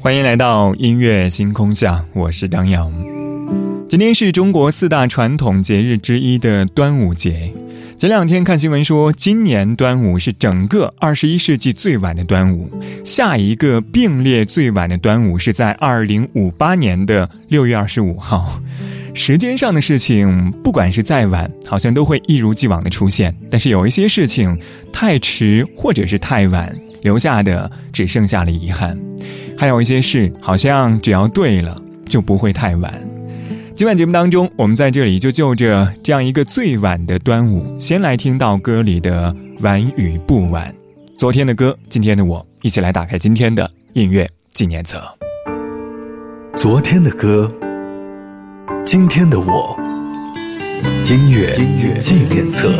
欢迎来到音乐星空下，我是张扬。今天是中国四大传统节日之一的端午节。前两天看新闻说，今年端午是整个二十一世纪最晚的端午，下一个并列最晚的端午是在二零五八年的六月二十五号。时间上的事情，不管是再晚，好像都会一如既往的出现。但是有一些事情太迟或者是太晚，留下的只剩下了遗憾。还有一些事，好像只要对了，就不会太晚。今晚节目当中，我们在这里就就着这样一个最晚的端午，先来听到歌里的晚与不晚。昨天的歌，今天的我，一起来打开今天的音乐纪念册。昨天的歌，今天的我，音乐纪念册。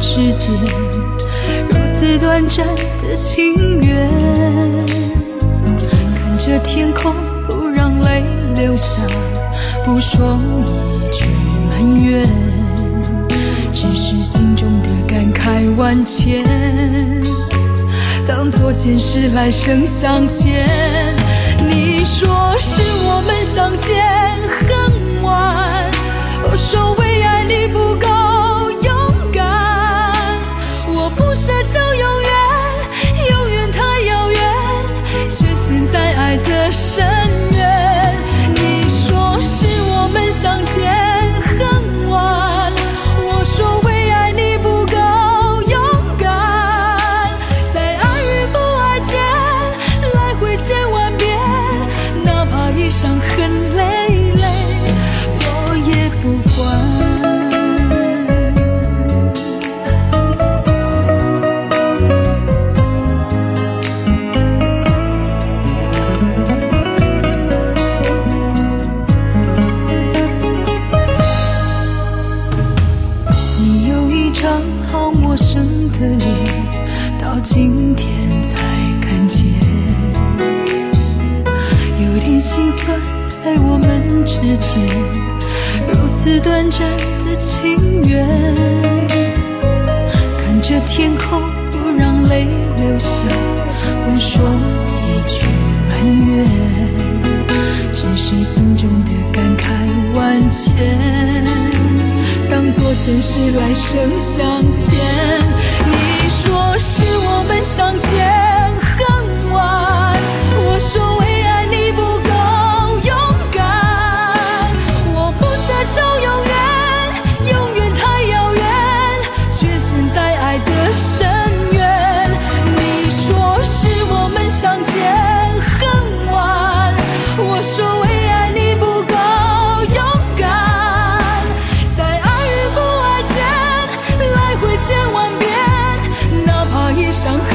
之间如此短暂的情缘，看着天空不让泪流下，不说一句埋怨，只是心中的感慨万千，当作前世来生相欠。你说是我们相见恨晚，我说为爱你不够。是心中的感慨万千。当作前世来生相欠，你说是我们相见。说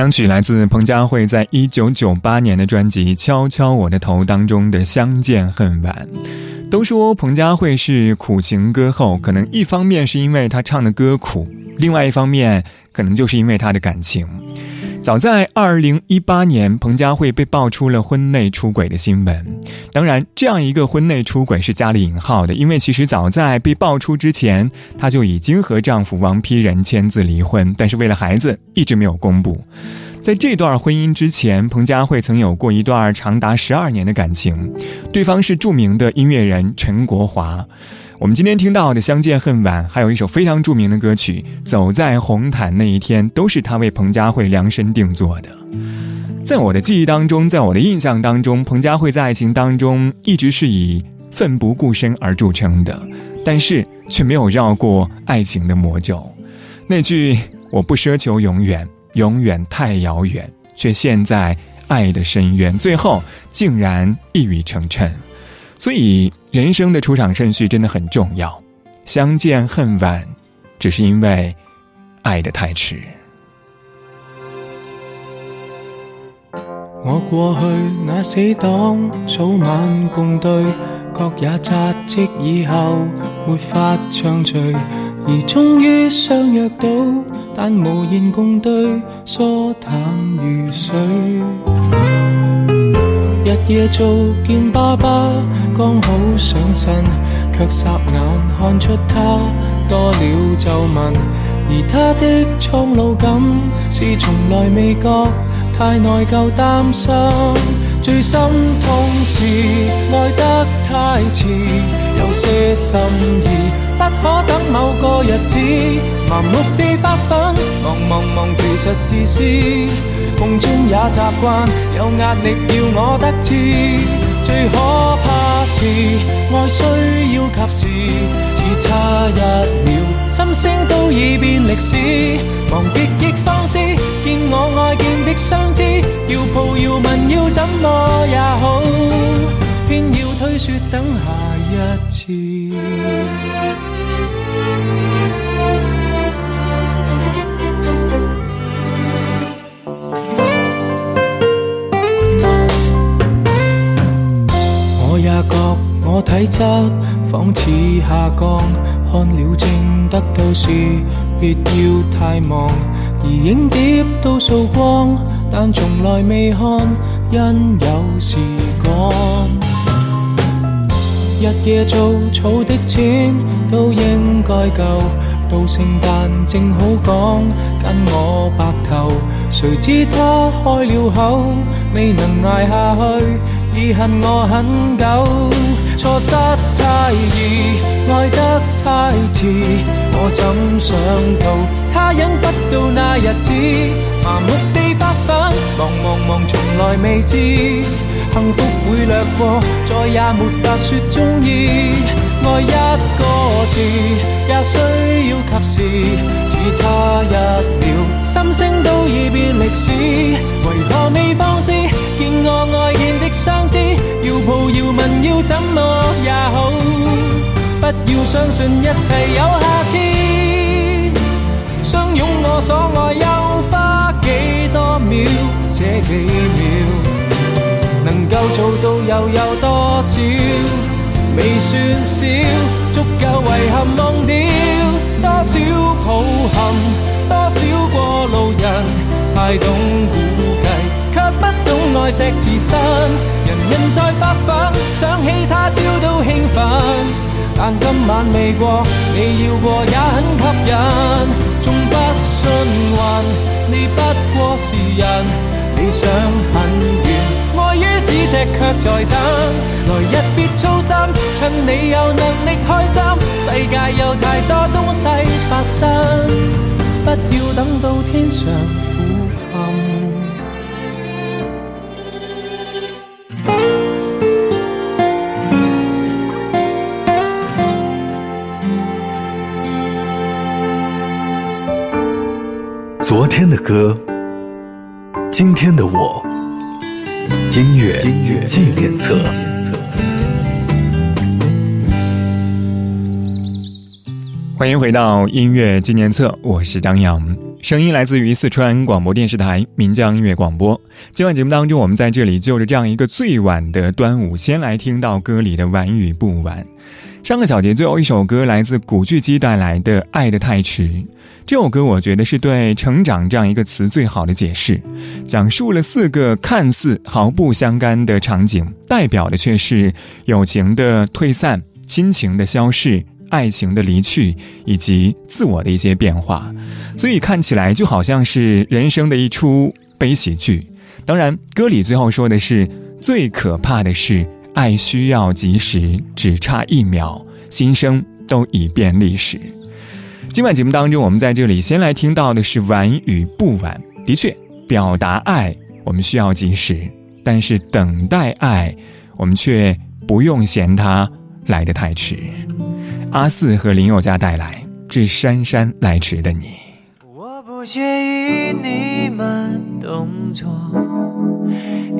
开场曲来自彭佳慧在一九九八年的专辑《敲敲我的头》当中的《相见恨晚》。都说彭佳慧是苦情歌后，可能一方面是因为她唱的歌苦，另外一方面可能就是因为她的感情。早在二零一八年，彭佳慧被爆出了婚内出轨的新闻。当然，这样一个婚内出轨是加了引号的，因为其实早在被爆出之前，她就已经和丈夫王丕仁签字离婚，但是为了孩子，一直没有公布。在这段婚姻之前，彭佳慧曾有过一段长达十二年的感情，对方是著名的音乐人陈国华。我们今天听到的《相见恨晚》，还有一首非常著名的歌曲《走在红毯那一天》，都是他为彭佳慧量身定做的。在我的记忆当中，在我的印象当中，彭佳慧在爱情当中一直是以奋不顾身而著称的，但是却没有绕过爱情的魔咒。那句“我不奢求永远，永远太遥远”，却陷在爱的深渊，最后竟然一语成谶。所以，人生的出场顺序真的很重要。相见恨晚，只是因为爱得太迟。我过去那死党，早晚共对，各也扎职以后没法畅聚，而终于相约到，但无言共对，疏淡如水。日夜做见爸爸，刚好上身，却霎眼看出他多了皱纹，而他的苍老感是从来未觉太内疚担心。最心痛是爱得太迟，有些心意不可等某个日子，盲目地发奋，忙忙忙，其实自私。梦中也习惯，有压力要我得志。最可怕是爱需要及时，只差一秒，心声都已变历史。忘极亦放肆，见我爱见的相知，要抱要吻要怎么也好，偏要推说等下一次。我也觉我体质仿似下降，看了正得到时，别要太忙。而影碟都扫光，但从来未看，因有时讲。日夜做草的钱都应该够，到圣诞正好讲跟我白头。谁知他开了口，未能挨下去，已恨我很久。错失太易，爱得太迟，我怎想到他忍不到那日子，麻木地发奋，忙忙忙，从来未知幸福会掠过，再也没法说中意。爱一个字也需要及时，只差一秒，心声都已变历史，为何未放肆？见我爱。问要怎么也好，不要相信一切有下次。相拥我所爱又花几多秒？这几秒能够做到又有多少？未算少，足够遗憾忘掉多少抱憾，多少过路人太懂估却不懂爱惜自身。人人在发奋，想起他朝都兴奋。但今晚未过，你要过也很吸引。纵不信运，你不过是人，理想很远，爱于咫尺却在等。来日别操心，趁你有能力开心，世界有太多东西发生，不要等到天上。昨天的歌，今天的我，音乐音乐纪念册。欢迎回到音乐纪念册，我是张扬。声音来自于四川广播电视台岷江音乐广播。今晚节目当中，我们在这里就着这样一个最晚的端午，先来听到歌里的晚与不晚。上个小节最后一首歌来自古巨基带来的《爱的太迟》，这首歌我觉得是对“成长”这样一个词最好的解释，讲述了四个看似毫不相干的场景，代表的却是友情的退散、亲情的消逝。爱情的离去以及自我的一些变化，所以看起来就好像是人生的一出悲喜剧。当然，歌里最后说的是最可怕的是爱需要及时，只差一秒，心声都已变历史。今晚节目当中，我们在这里先来听到的是晚与不晚。的确，表达爱我们需要及时，但是等待爱，我们却不用嫌它来得太迟。阿四和林宥嘉带来《致姗姗来迟的你》。我不介意你慢动作，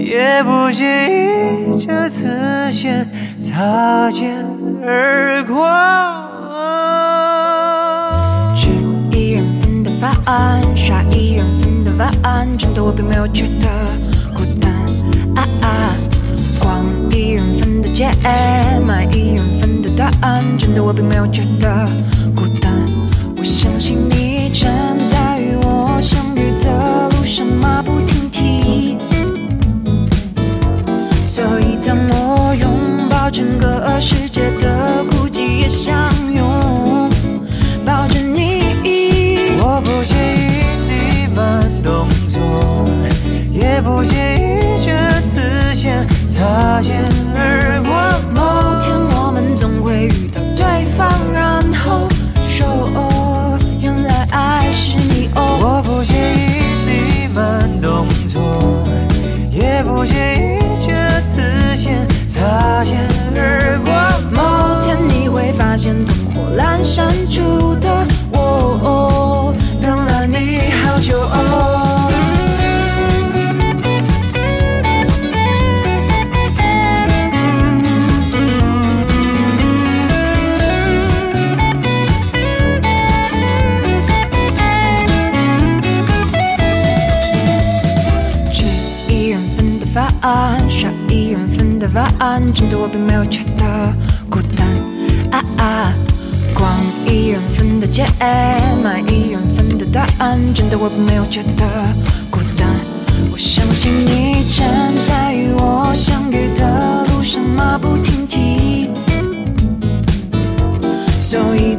也不介意这次先擦肩而过。吃一人份的饭，刷一人份的碗，真的我并没有觉得孤单。啊啊，逛一人份的街，买一人份的。答案真的，我并没有觉得孤单。我相信你不经意这次先擦肩而过。某天你会发现灯火阑珊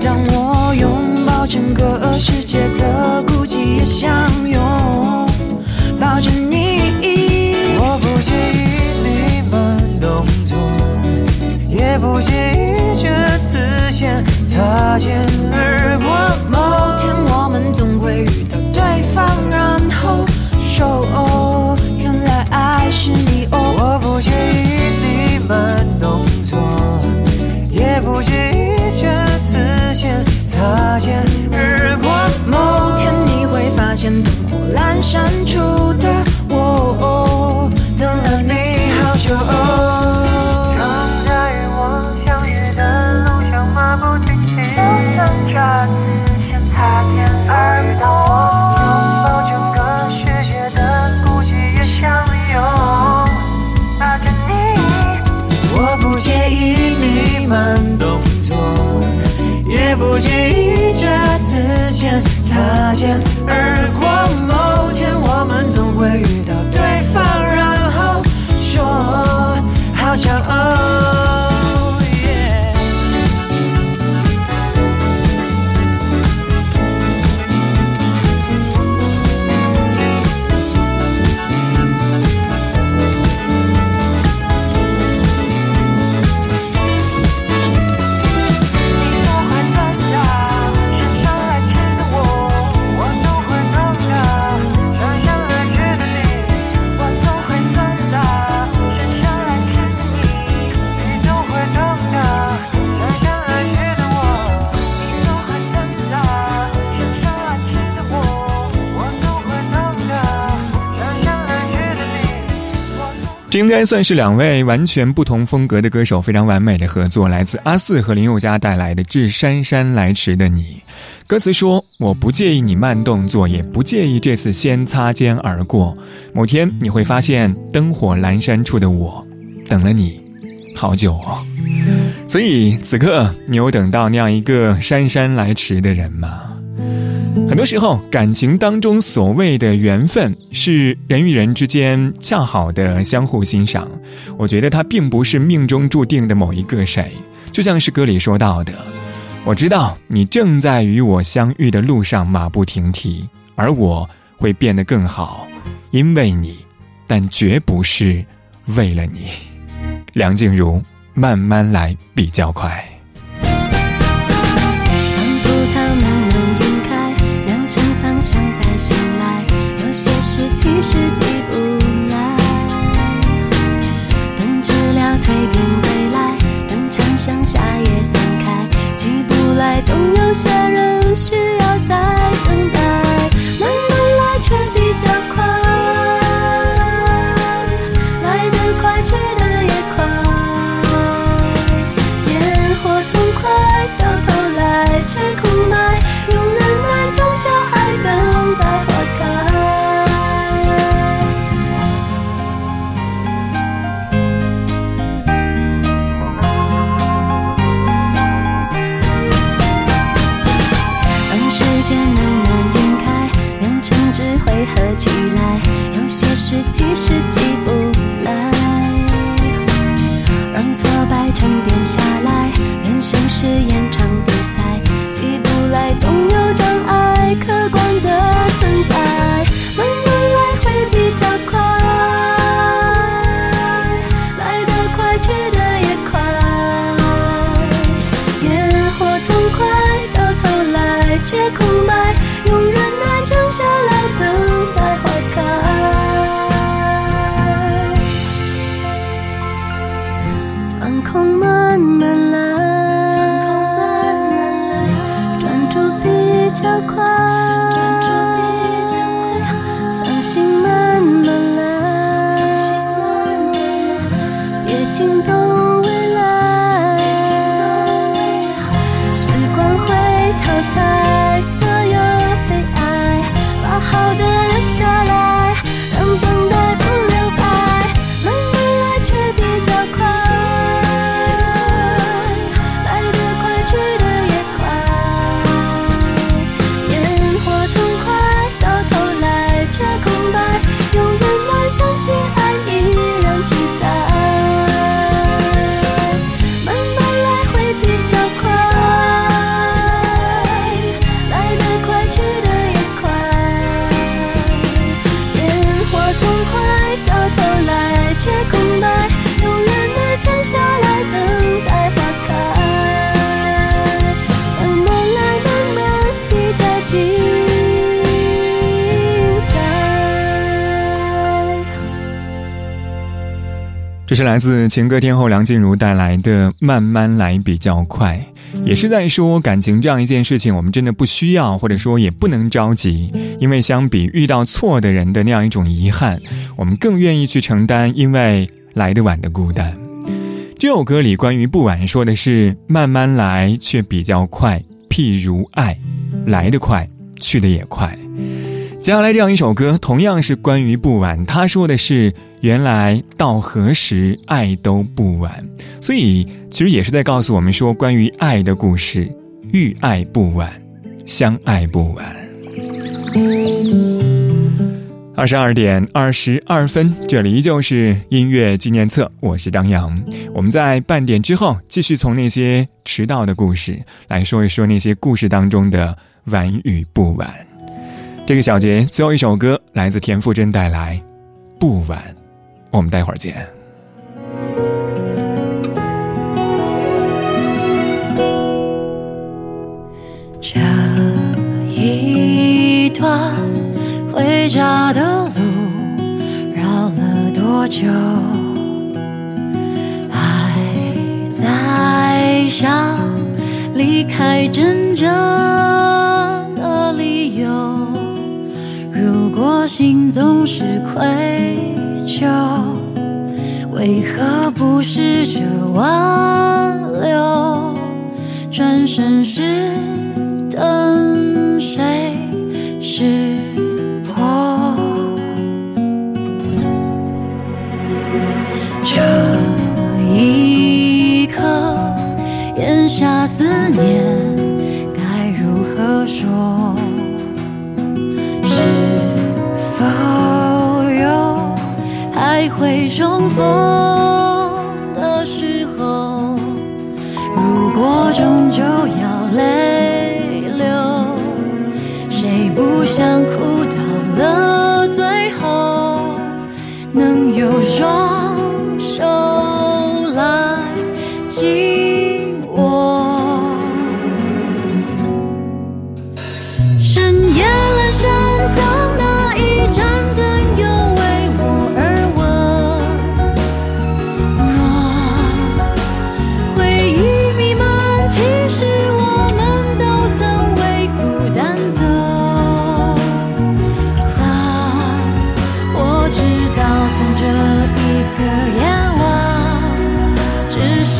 当我拥抱整个世界的孤寂，也相拥抱着你。我不介意你慢动作。也不介意这次先擦肩而见灯火阑珊处的应该算是两位完全不同风格的歌手非常完美的合作，来自阿四和林宥嘉带来的《致姗姗来迟的你》。歌词说：“我不介意你慢动作，也不介意这次先擦肩而过。某天你会发现，灯火阑珊处的我，等了你好久哦。所以此刻，你有等到那样一个姗姗来迟的人吗？”很多时候，感情当中所谓的缘分，是人与人之间恰好的相互欣赏。我觉得它并不是命中注定的某一个谁，就像是歌里说到的：“我知道你正在与我相遇的路上马不停蹄，而我会变得更好，因为你，但绝不是为了你。”梁静茹，慢慢来比较快。有些事其实急不来。等治疗蜕变沉淀下来，人生是延长他所有悲哀，把好的留下来。这是来自情歌天后梁静茹带来的《慢慢来比较快》，也是在说感情这样一件事情，我们真的不需要，或者说也不能着急，因为相比遇到错的人的那样一种遗憾，我们更愿意去承担因为来得晚的孤单。这首歌里关于不晚说的是慢慢来却比较快，譬如爱，来得快，去的也快。接下来这样一首歌，同样是关于不晚。他说的是：“原来到何时爱都不晚。”所以其实也是在告诉我们说，关于爱的故事，遇爱不晚，相爱不晚。二十二点二十二分，这里依旧是音乐纪念册，我是张扬。我们在半点之后，继续从那些迟到的故事来说一说那些故事当中的晚与不晚。这个小节最后一首歌来自田馥甄带来《不晚》，我们待会儿见。这一段回家的路绕了多久？还在想离开真正的理由。我心总是愧疚，为何不试着挽留？转身时等谁是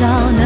找那。